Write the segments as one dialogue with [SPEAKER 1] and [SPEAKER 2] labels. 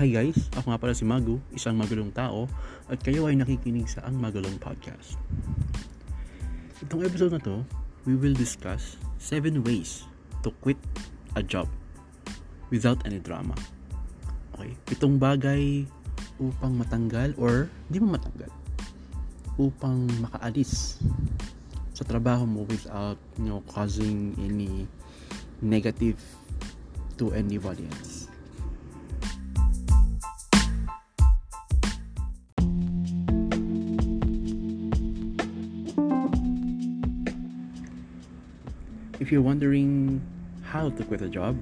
[SPEAKER 1] Hi guys, ako nga pala si Magu, isang magulong tao at kayo ay nakikinig sa Ang Magulong Podcast. Itong episode na to, we will discuss 7 ways to quit a job without any drama. Okay, pitong bagay upang matanggal or di mo matanggal upang makaalis sa trabaho mo without you know, causing any negative to anybody else. If you're wondering how to quit a job,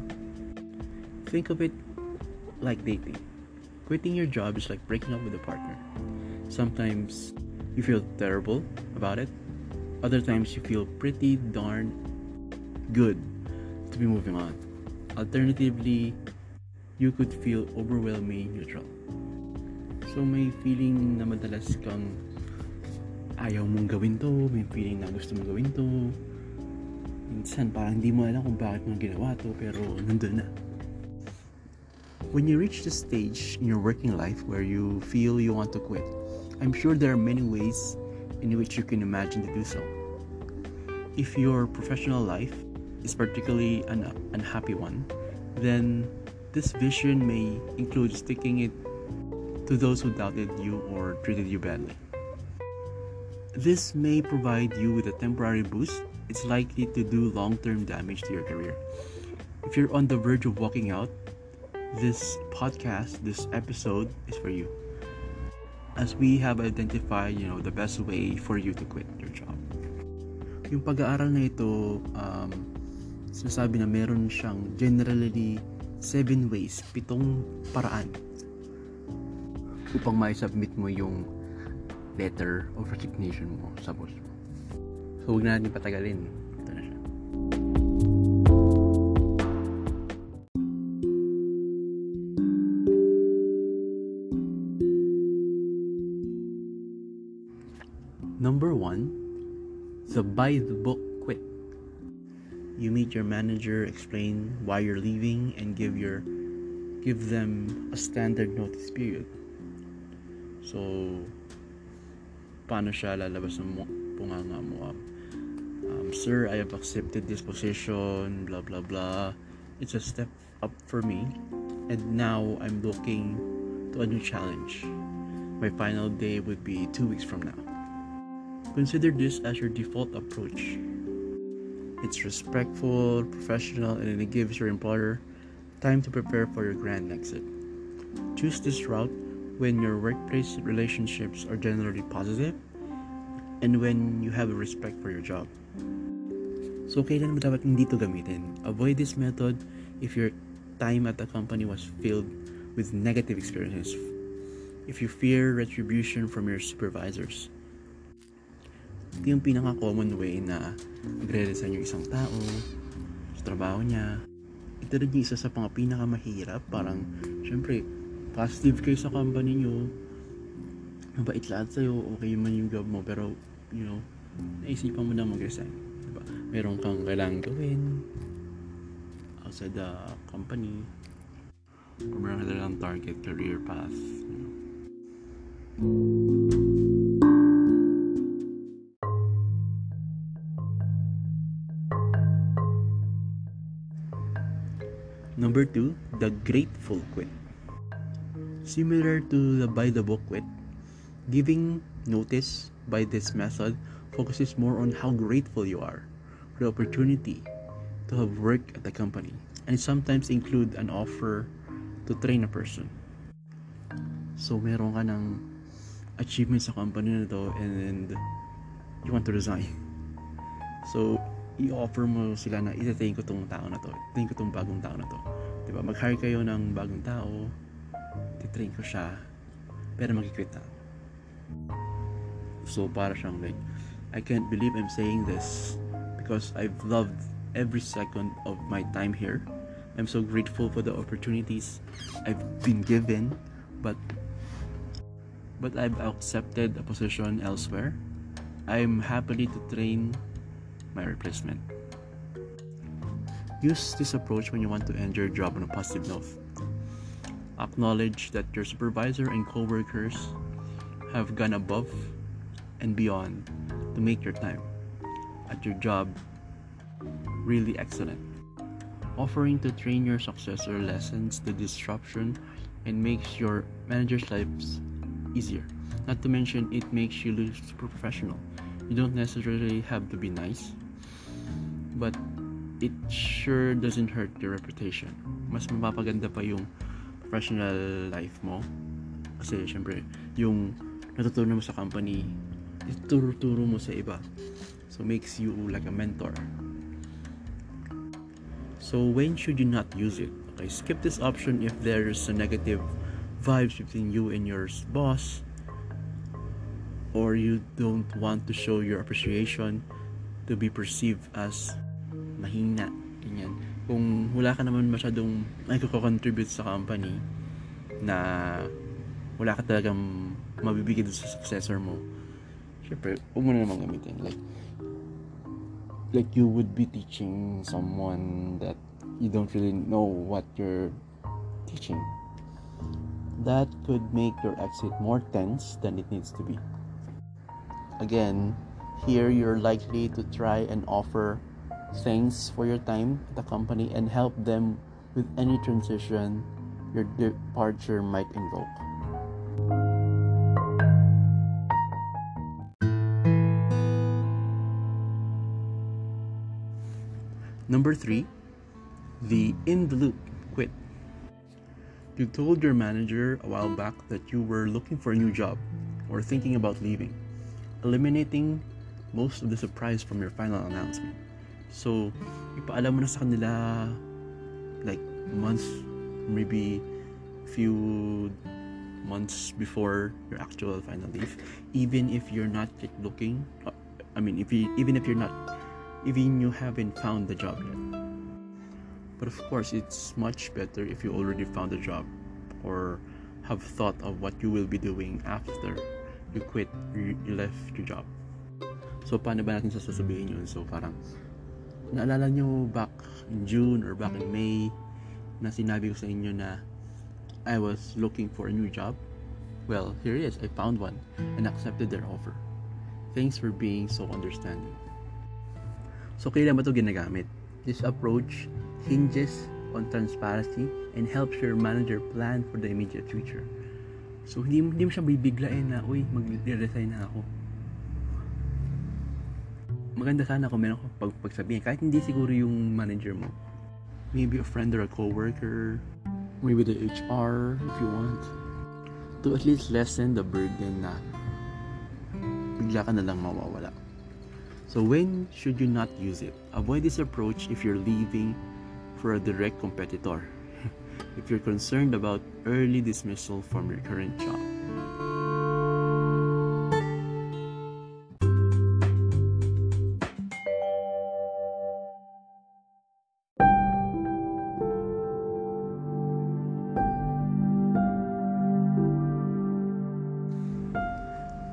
[SPEAKER 1] think of it like dating. Quitting your job is like breaking up with a partner. Sometimes you feel terrible about it, other times you feel pretty darn good to be moving on. Alternatively, you could feel overwhelming neutral. So may feeling na madalas kang ayaw mong gawin to, may feeling na gusto mong gawin to, minsan parang hindi mo alam kung bakit mo ginawa to pero nandun na. When you reach the stage in your working life where you feel you want to quit, I'm sure there are many ways in which you can imagine to do so. If your professional life is particularly an unhappy one, then this vision may include sticking it to those who doubted you or treated you badly. This may provide you with a temporary boost it's likely to do long term damage to your career. If you're on the verge of walking out, this podcast, this episode is for you. As we have identified, you know, the best way for you to quit your job. Yung pag-aaral na ito, um, sinasabi na meron siyang generally seven ways, pitong paraan upang mai-submit mo yung letter of resignation mo sa boss. So, huwag na natin patagalin. Ito na siya. Number one, the by the book quit. You meet your manager, explain why you're leaving, and give your give them a standard notice period. So, paano siya lalabas ng punganga mo? um, Um, sir, I have accepted this position, blah blah blah. It's a step up for me, and now I'm looking to a new challenge. My final day would be two weeks from now. Consider this as your default approach. It's respectful, professional, and it gives your employer time to prepare for your grand exit. Choose this route when your workplace relationships are generally positive and when you have a respect for your job. So, kailan mo dapat hindi to gamitin? Avoid this method if your time at the company was filled with negative experiences. If you fear retribution from your supervisors. Ito yung pinaka-common way na magre-resign yung isang tao sa trabaho niya. Ito rin yung isa sa mga pinaka-mahirap. Parang, syempre, positive kayo sa company nyo. Mabait lahat sa'yo. Okay man yung job mo. Pero, you know, naisipan mo na mag-resign meron kang kailangan gawin outside the company. Or meron ka target career path Number two, the grateful quit. Similar to the by the book quit, giving notice by this method focuses more on how grateful you are the opportunity to have work at the company and sometimes include an offer to train a person. So meron ka ng achievement sa company na to and you want to resign. So, i-offer mo sila na itatain ko tong tao na to. Itatain ko tong bagong tao na to. Diba? Mag-hire kayo ng bagong tao. Titrain ko siya. Pero magkikwit na. So, para siyang like, I can't believe I'm saying this because I've loved every second of my time here. I'm so grateful for the opportunities I've been given, but but I've accepted a position elsewhere. I'm happily to train my replacement. Use this approach when you want to end your job on a positive note. Acknowledge that your supervisor and coworkers have gone above and beyond to make your time at your job really excellent. Offering to train your successor lessens the disruption and makes your manager's lives easier. Not to mention, it makes you look super professional. You don't necessarily have to be nice, but it sure doesn't hurt your reputation. Mas mapapaganda pa yung professional life mo. Kasi, syempre, yung natutunan mo sa company, ituro-turo mo sa iba. So, makes you like a mentor. So, when should you not use it? Okay, skip this option if there's a negative vibes between you and your boss or you don't want to show your appreciation to be perceived as mahina. Ganyan. Kung wala ka naman masyadong may contribute sa company na wala ka talagang mabibigay sa successor mo, syempre, huwag mo na naman gamitin. Like, like you would be teaching someone that you don't really know what you're teaching. That could make your exit more tense than it needs to be. Again, here you're likely to try and offer thanks for your time at the company and help them with any transition your departure might invoke. Number three, the in the loop quit. You told your manager a while back that you were looking for a new job or thinking about leaving, eliminating most of the surprise from your final announcement. So, ipaalam mo na sa kanila like months, maybe few months before your actual final leave, even if you're not looking. uh, I mean, if you even if you're not, even you haven't found the job yet. But of course, it's much better if you already found a job or have thought of what you will be doing after you quit, you, left your job. So, paano ba natin sasabihin yun? So, parang, naalala nyo back in June or back in May na sinabi ko sa inyo na I was looking for a new job? Well, here it is. I found one and accepted their offer. Thanks for being so understanding. So, kailan ba ito ginagamit? This approach hinges on transparency and helps your manager plan for the immediate future. So, hindi, hindi mo siya bibiglain na, uy, mag-resign na ako. Maganda sana kung meron ko pag pagsabihin. Kahit hindi siguro yung manager mo. Maybe a friend or a coworker. Maybe the HR, if you want. To at least lessen the burden na bigla ka na lang mawawala. So when should you not use it? Avoid this approach if you're leaving for a direct competitor. if you're concerned about early dismissal from your current job.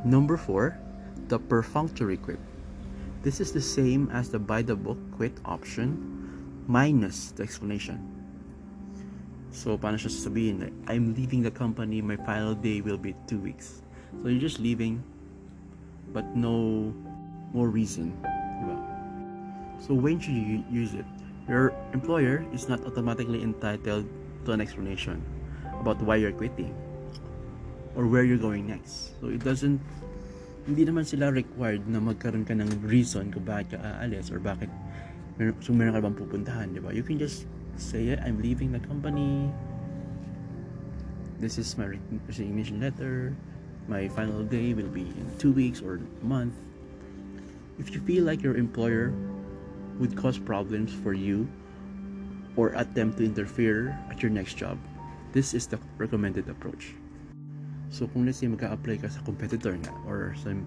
[SPEAKER 1] Number 4, the perfunctory quit. This is the same as the buy the book quit option minus the explanation. So, paano siya sasabihin? Like, I'm leaving the company, my final day will be two weeks. So, you're just leaving, but no more reason. So, when should you use it? Your employer is not automatically entitled to an explanation about why you're quitting or where you're going next. So, it doesn't hindi naman sila required na magkaroon ka ng reason kung bakit ka aalis or bakit meron, so meron ka bang pupuntahan, di ba? You can just say, I'm leaving the company. This is my re- resignation letter. My final day will be in two weeks or a month. If you feel like your employer would cause problems for you or attempt to interfere at your next job, this is the recommended approach. So kung let's say magka-apply ka sa competitor nga or some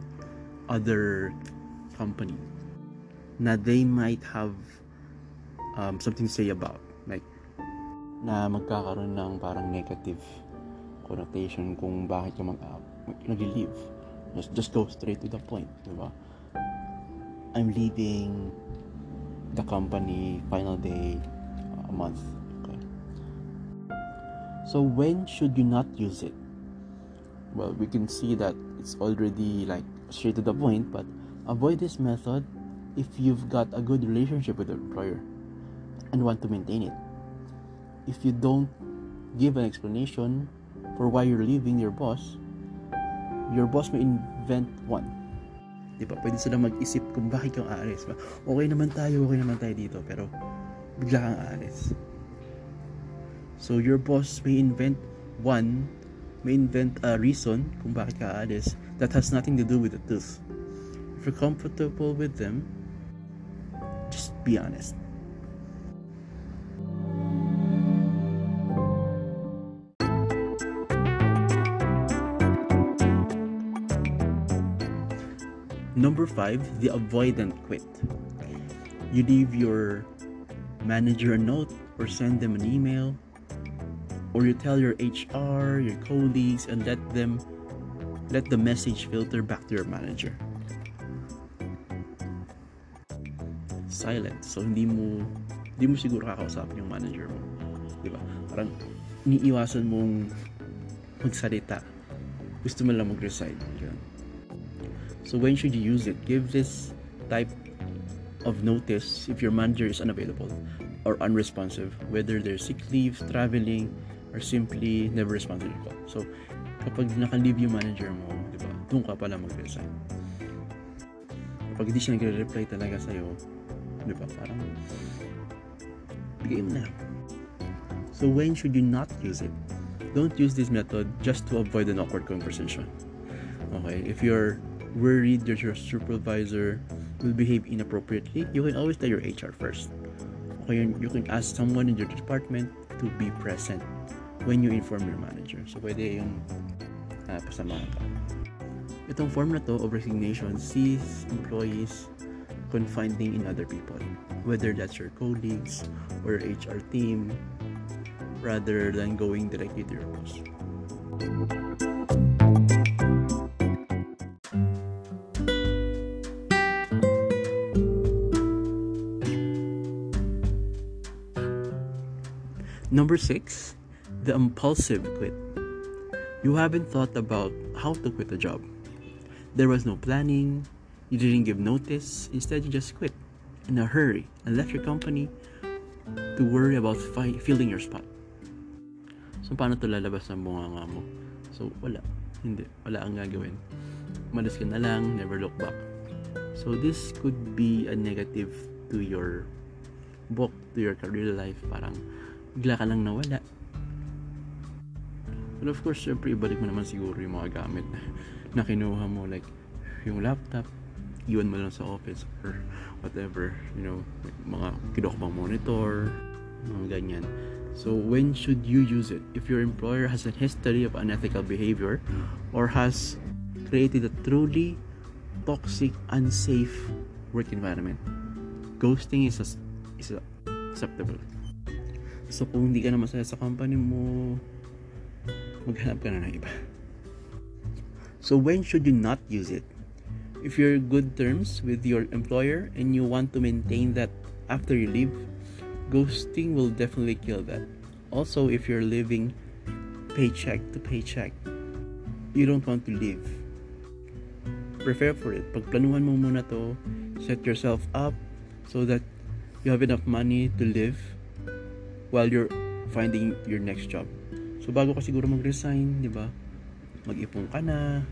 [SPEAKER 1] other company na they might have um, something to say about like na magkakaroon ng parang negative connotation kung bakit ka mag, uh, nag-leave. Just, just go straight to the point, di ba? I'm leaving the company final day uh, a month. Okay. So when should you not use it? Well, we can see that it's already like straight to the point, but avoid this method if you've got a good relationship with the employer and want to maintain it. If you don't give an explanation for why you're leaving your boss, your boss may invent one. Di ba? Pwede sila mag-isip kung bakit kang aalis. Okay naman tayo, okay naman tayo dito, pero bigla kang aalis. So your boss may invent one, may invent a uh, reason kung bakit ka aalis that has nothing to do with the truth. If you're comfortable with them, just be honest. Number five, the avoidant quit. You leave your manager a note or send them an email, or you tell your HR, your colleagues, and let them let the message filter back to your manager. Silent. So hindi mo hindi mo siguro kakausapin yung manager mo. 'Di ba? Parang iniiwasan mong magsalita. Gusto mo lang mag-resign. So when should you use it? Give this type of notice if your manager is unavailable or unresponsive, whether they're sick leave, traveling, or simply never respond to call. So, kapag naka-leave yung manager mo, di ba, doon ka pala mag-resign. Kapag hindi siya nagre-reply talaga sa'yo, di ba, parang bigay mo na. So, when should you not use it? Don't use this method just to avoid an awkward conversation. Okay, if you're worried that your supervisor will behave inappropriately, you can always tell your HR first. Okay, you can ask someone in your department to be present when you inform your manager. So, pwede yung uh, pasamahan ka. Itong form na to of resignation sees employees confiding in other people, whether that's your colleagues or HR team, rather than going directly to your boss. Number six, the impulsive quit. You haven't thought about how to quit a job. There was no planning, you didn't give notice, instead, you just quit in a hurry and left your company to worry about fi- filling your spot. So, paano to lalabas ng bunganga mo? So, wala. Hindi. Wala ang gagawin. Malas ka na lang, never look back. So, this could be a negative to your book, to your career life. Parang, bigla ka lang nawala. But of course, syempre, ibalik mo naman siguro yung mga gamit na kinuha mo. Like, yung laptop, iwan mo lang sa office or whatever. You know, mga kinuha bang monitor, mga ganyan. So, when should you use it? If your employer has a history of unethical behavior or has created a truly toxic, unsafe work environment, ghosting is, a, is a acceptable. So, kung hindi ka na masaya sa company mo, maghanap ka na ng iba. So, when should you not use it? If you're good terms with your employer and you want to maintain that after you leave, ghosting will definitely kill that. Also, if you're living paycheck to paycheck, you don't want to leave. Prepare for it. Pagplanuhan mo muna to, set yourself up so that you have enough money to live while you're finding your next job. So bago ka siguro mag-resign, 'di ba? Mag-ipon ka na.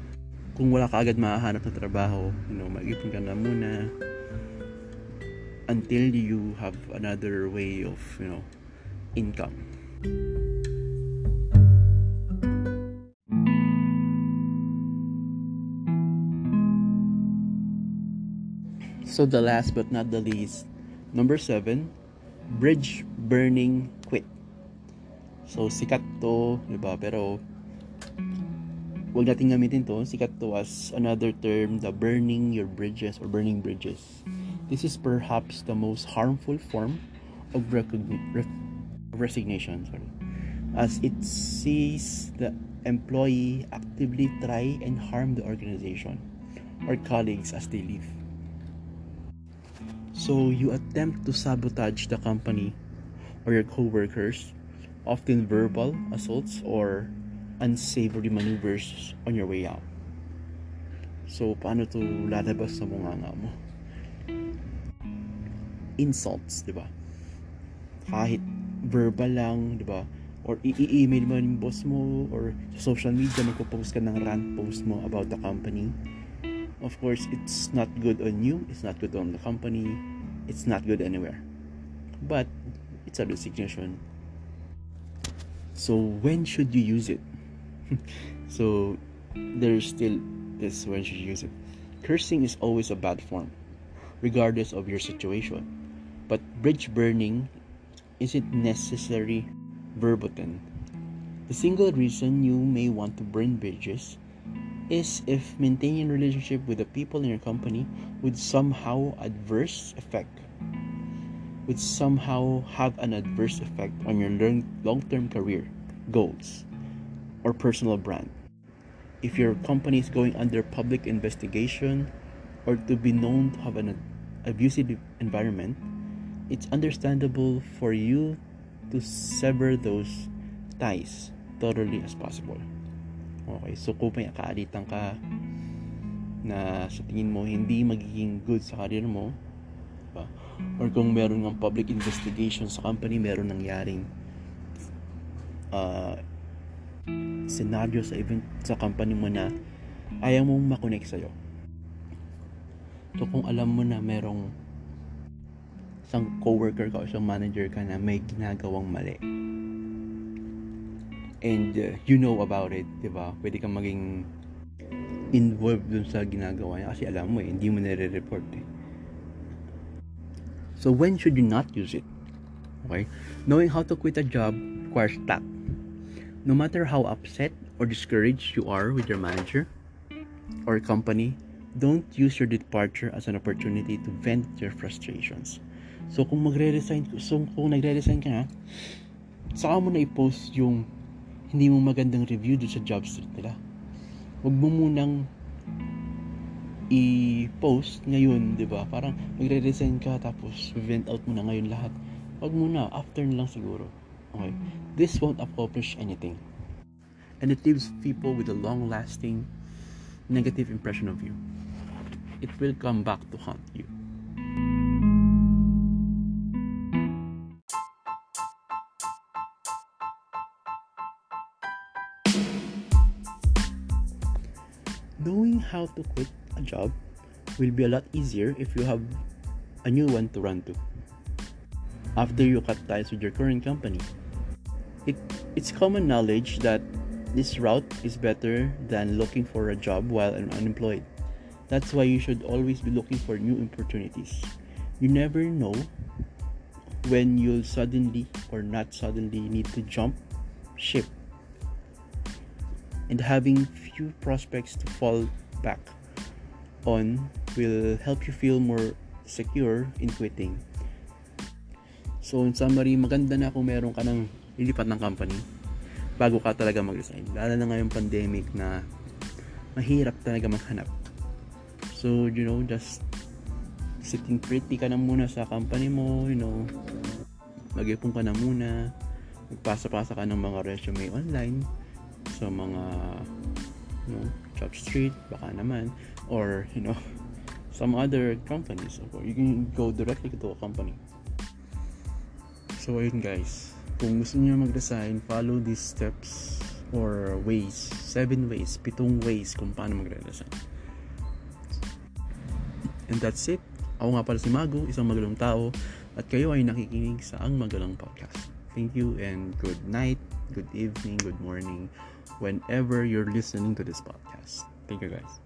[SPEAKER 1] Kung wala ka agad mahahanap na trabaho, you know, mag-ipon ka na muna until you have another way of, you know, income. So the last but not the least, number seven, bridge burning quit. So sikat to, di ba? Pero wag natin gamitin to. Sikat to as another term, the burning your bridges or burning bridges. This is perhaps the most harmful form of recogni- re- resignation, sorry. As it sees the employee actively try and harm the organization or colleagues as they leave. So you attempt to sabotage the company or your co-workers often verbal assaults or unsavory maneuvers on your way out. So, paano to lalabas sa munganga mo? Insults, di ba? Kahit verbal lang, di ba? Or i-email mo yung boss mo or sa social media magpo-post ka ng rant post mo about the company. Of course, it's not good on you, it's not good on the company, it's not good anywhere. But, it's a resignation. So, when should you use it? so, there's still this when should you use it. Cursing is always a bad form, regardless of your situation. But bridge burning isn't necessary verboten. The single reason you may want to burn bridges is if maintaining relationship with the people in your company would somehow adverse effect would somehow have an adverse effect on your long-term career goals or personal brand. If your company is going under public investigation or to be known to have an abusive environment, it's understandable for you to sever those ties thoroughly as possible. Okay, so kung may kaalitan ka na sa tingin mo hindi magiging good sa career mo? Or kung meron ng public investigation sa company, meron nangyaring uh, scenario sa event sa company mo na ayaw mong makonect sa'yo. So kung alam mo na merong isang coworker ka o isang manager ka na may ginagawang mali and uh, you know about it, di ba? Pwede kang maging involved dun sa ginagawa niya kasi alam mo eh, hindi mo nare-report eh. So when should you not use it? Okay? Knowing how to quit a job requires tact. No matter how upset or discouraged you are with your manager or company, don't use your departure as an opportunity to vent your frustrations. So kung magre-resign, so kung nagre-resign ka na, mo na i-post yung hindi mo magandang review doon sa job street nila. Huwag mo munang i-post ngayon, 'di ba? Parang magre-resign ka tapos vent out mo na ngayon lahat. Huwag muna, after na lang siguro. Okay. This won't accomplish anything. And it leaves people with a long-lasting negative impression of you. It will come back to haunt you. Knowing how to quit a job will be a lot easier if you have a new one to run to. After you cut ties with your current company, it, it's common knowledge that this route is better than looking for a job while unemployed. That's why you should always be looking for new opportunities. You never know when you'll suddenly or not suddenly need to jump ship and having few prospects to fall back on will help you feel more secure in quitting. So in summary, maganda na kung meron ka ng lilipat ng company bago ka talaga mag-resign. Lalo na ngayong pandemic na mahirap talaga maghanap. So, you know, just sitting pretty ka na muna sa company mo, you know, mag-ipon ka na muna, magpasa-pasa ka ng mga resume online, sa mga you know, job street baka naman or you know some other companies. Or you can go directly to a company. So ayun guys. Kung gusto niyo mag-resign follow these steps or ways seven ways pitong ways kung paano magre-resign. And that's it. Ako nga pala si Mago isang magalang tao at kayo ay nakikinig sa Ang Magalang Podcast. Thank you and good night good evening good morning whenever you're listening to this podcast. Thank you guys.